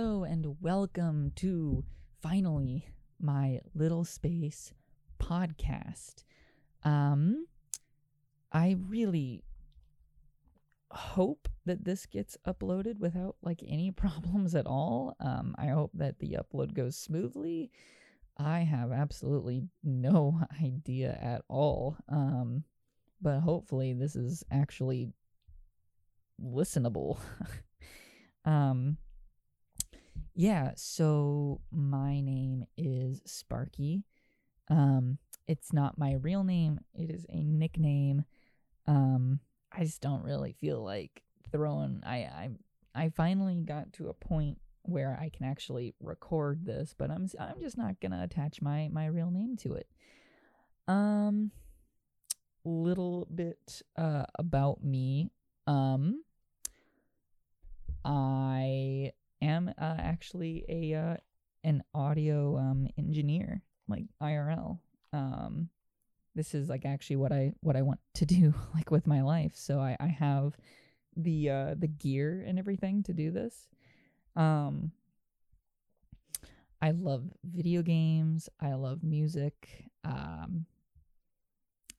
Hello and welcome to finally my little space podcast. Um I really hope that this gets uploaded without like any problems at all. Um I hope that the upload goes smoothly. I have absolutely no idea at all. Um but hopefully this is actually listenable. um yeah, so my name is Sparky. Um, it's not my real name, it is a nickname. Um, I just don't really feel like throwing I I I finally got to a point where I can actually record this, but I'm I'm just not going to attach my my real name to it. Um little bit uh about me. Um I am uh, actually a uh, an audio um, engineer, like IRL. Um, this is like actually what I what I want to do, like with my life. So I I have the uh, the gear and everything to do this. Um, I love video games. I love music. Um,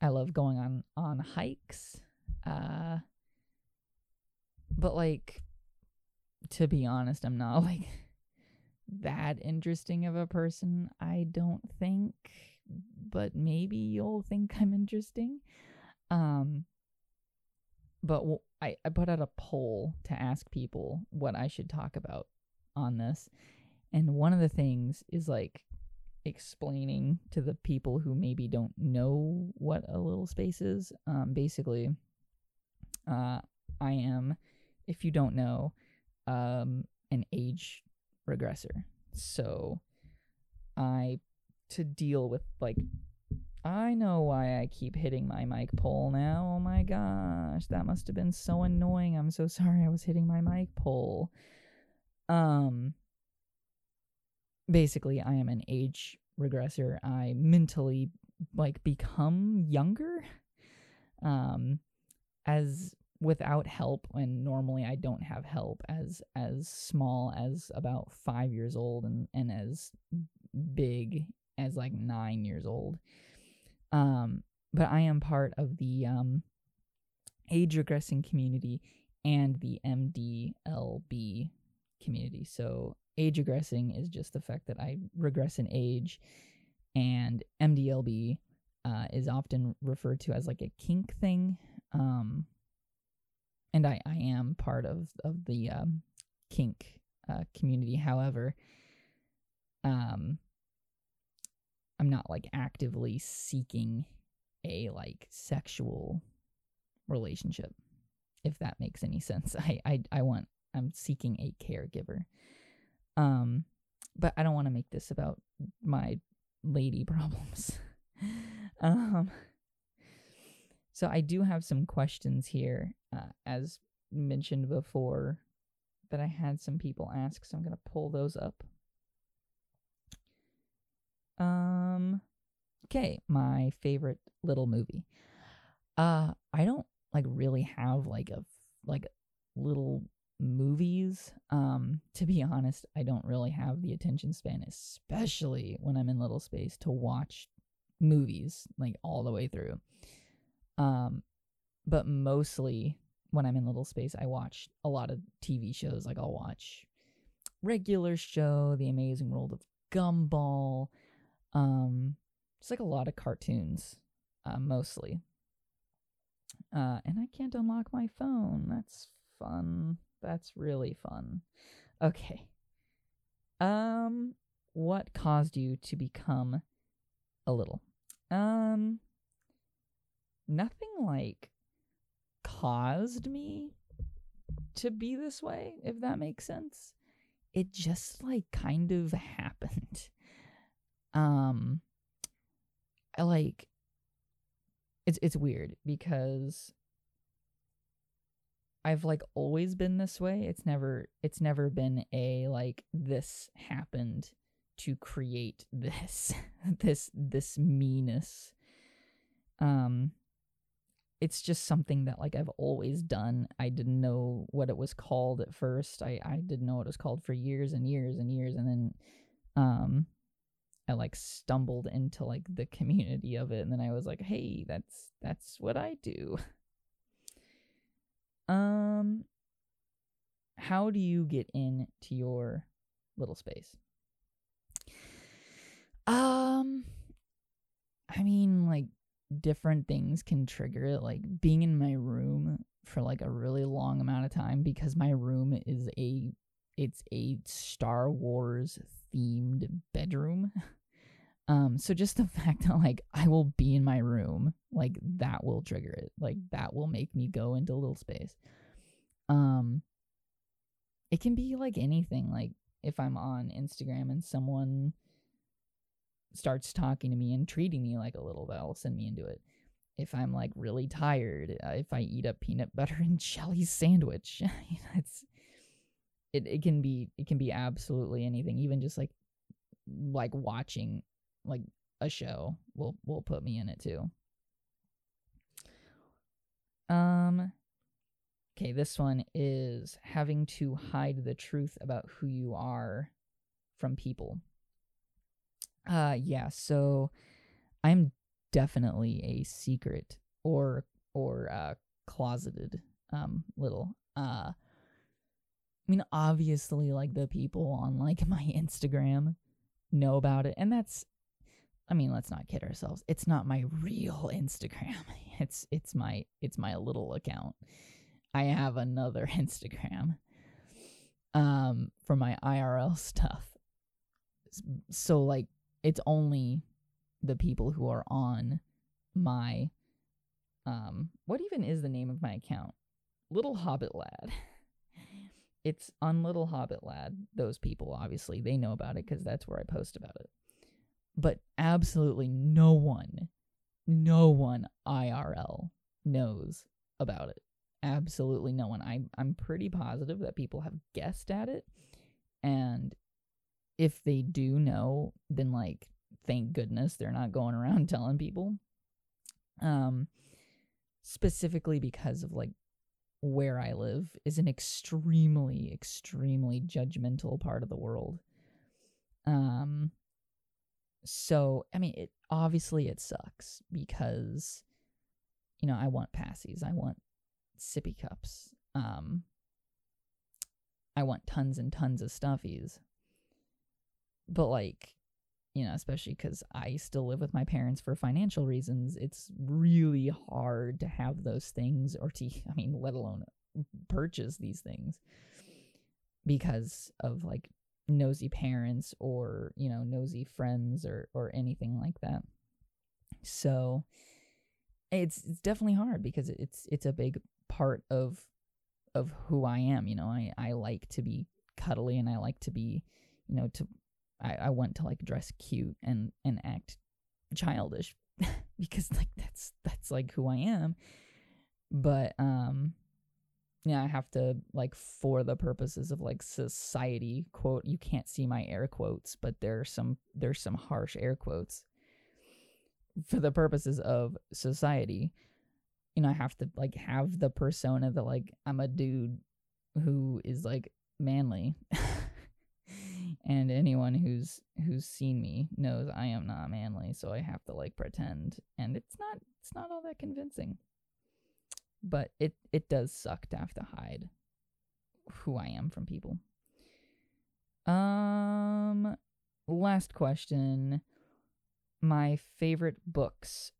I love going on on hikes. Uh, but like to be honest, I'm not like that interesting of a person, I don't think, but maybe you'll think I'm interesting. Um but I put out a poll to ask people what I should talk about on this. And one of the things is like explaining to the people who maybe don't know what a little space is. Um, basically, uh, I am, if you don't know, um, an age regressor. So I to deal with like I know why I keep hitting my mic pole now. Oh my gosh, that must have been so annoying. I'm so sorry I was hitting my mic pole. Um basically I am an age regressor. I mentally like become younger um as without help when normally I don't have help as as small as about 5 years old and and as big as like 9 years old. Um but I am part of the um age regressing community and the MDLB community. So age regressing is just the fact that I regress in age and MDLB uh, is often referred to as like a kink thing. Um, and I, I am part of of the um, kink uh, community. However, um, I'm not like actively seeking a like sexual relationship, if that makes any sense. I I, I want I'm seeking a caregiver. Um, but I don't want to make this about my lady problems. um so I do have some questions here, uh, as mentioned before, that I had some people ask. So I'm gonna pull those up. Um, okay, my favorite little movie. Uh, I don't like really have like a like little movies. Um, to be honest, I don't really have the attention span, especially when I'm in little space, to watch movies like all the way through. Um, but mostly when I'm in little space, I watch a lot of TV shows. Like I'll watch regular show, The Amazing World of Gumball. Um, it's like a lot of cartoons, uh, mostly. Uh, and I can't unlock my phone. That's fun. That's really fun. Okay. Um, what caused you to become a little? Um, nothing like caused me to be this way, if that makes sense. It just like kind of happened. Um I like it's it's weird because I've like always been this way. It's never it's never been a like this happened to create this this this meanness. Um it's just something that like I've always done. I didn't know what it was called at first. I I didn't know what it was called for years and years and years and then um I like stumbled into like the community of it and then I was like, "Hey, that's that's what I do." Um how do you get into your little space? Um I mean different things can trigger it like being in my room for like a really long amount of time because my room is a it's a Star Wars themed bedroom. Um so just the fact that like I will be in my room, like that will trigger it. Like that will make me go into a little space. Um it can be like anything like if I'm on Instagram and someone starts talking to me and treating me like a little, that'll send me into it. If I'm like really tired, uh, if I eat a peanut butter and jelly sandwich, it's it, it can be it can be absolutely anything. Even just like like watching like a show will will put me in it too. Um okay, this one is having to hide the truth about who you are from people. Uh yeah, so I'm definitely a secret or or uh closeted um little uh I mean obviously like the people on like my Instagram know about it and that's I mean let's not kid ourselves. It's not my real Instagram. It's it's my it's my little account. I have another Instagram um for my IRL stuff. So like it's only the people who are on my um what even is the name of my account? Little Hobbit Lad. It's on Little Hobbit Lad. Those people obviously they know about it cuz that's where I post about it. But absolutely no one no one IRL knows about it. Absolutely no one. I I'm pretty positive that people have guessed at it and if they do know, then like thank goodness they're not going around telling people. Um specifically because of like where I live is an extremely extremely judgmental part of the world. Um so I mean it obviously it sucks because you know, I want passies, I want sippy cups. Um I want tons and tons of stuffies but like you know especially because i still live with my parents for financial reasons it's really hard to have those things or to i mean let alone purchase these things because of like nosy parents or you know nosy friends or or anything like that. So it's it's definitely hard because it's it's a big part of of who I am you know? I I like to be cuddly and I like to be you know to I, I want to like dress cute and and act childish because like that's that's like who I am. But um yeah, I have to like for the purposes of like society quote you can't see my air quotes, but there's some there's some harsh air quotes. For the purposes of society, you know, I have to like have the persona that like I'm a dude who is like manly and anyone who's who's seen me knows I am not manly, so I have to like pretend, and it's not it's not all that convincing. But it it does suck to have to hide who I am from people. Um last question. My favorite books.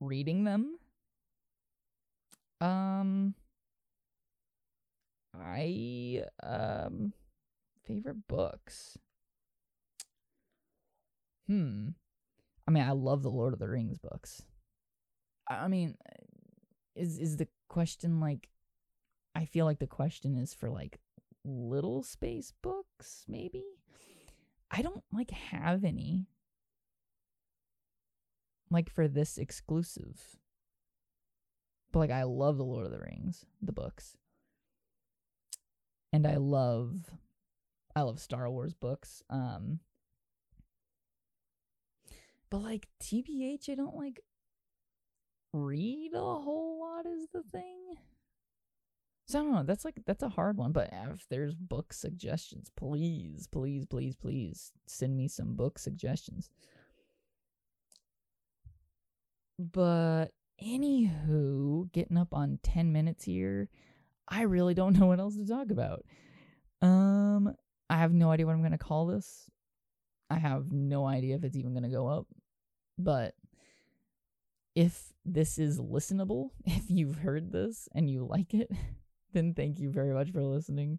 Reading them? Um I um favorite books. Hmm. I mean, I love the Lord of the Rings books. I mean, is is the question like I feel like the question is for like little space books maybe? I don't like have any like for this exclusive. But like I love the Lord of the Rings, the books. And I love I love Star Wars books. Um but like TBH, I don't like read a whole lot is the thing. So I don't know. That's like that's a hard one. But if there's book suggestions, please, please, please, please send me some book suggestions. But anywho, getting up on ten minutes here, I really don't know what else to talk about. Um, I have no idea what I'm gonna call this. I have no idea if it's even gonna go up. But if this is listenable, if you've heard this and you like it, then thank you very much for listening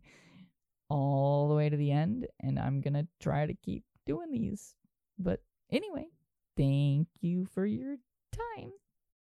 all the way to the end. And I'm going to try to keep doing these. But anyway, thank you for your time.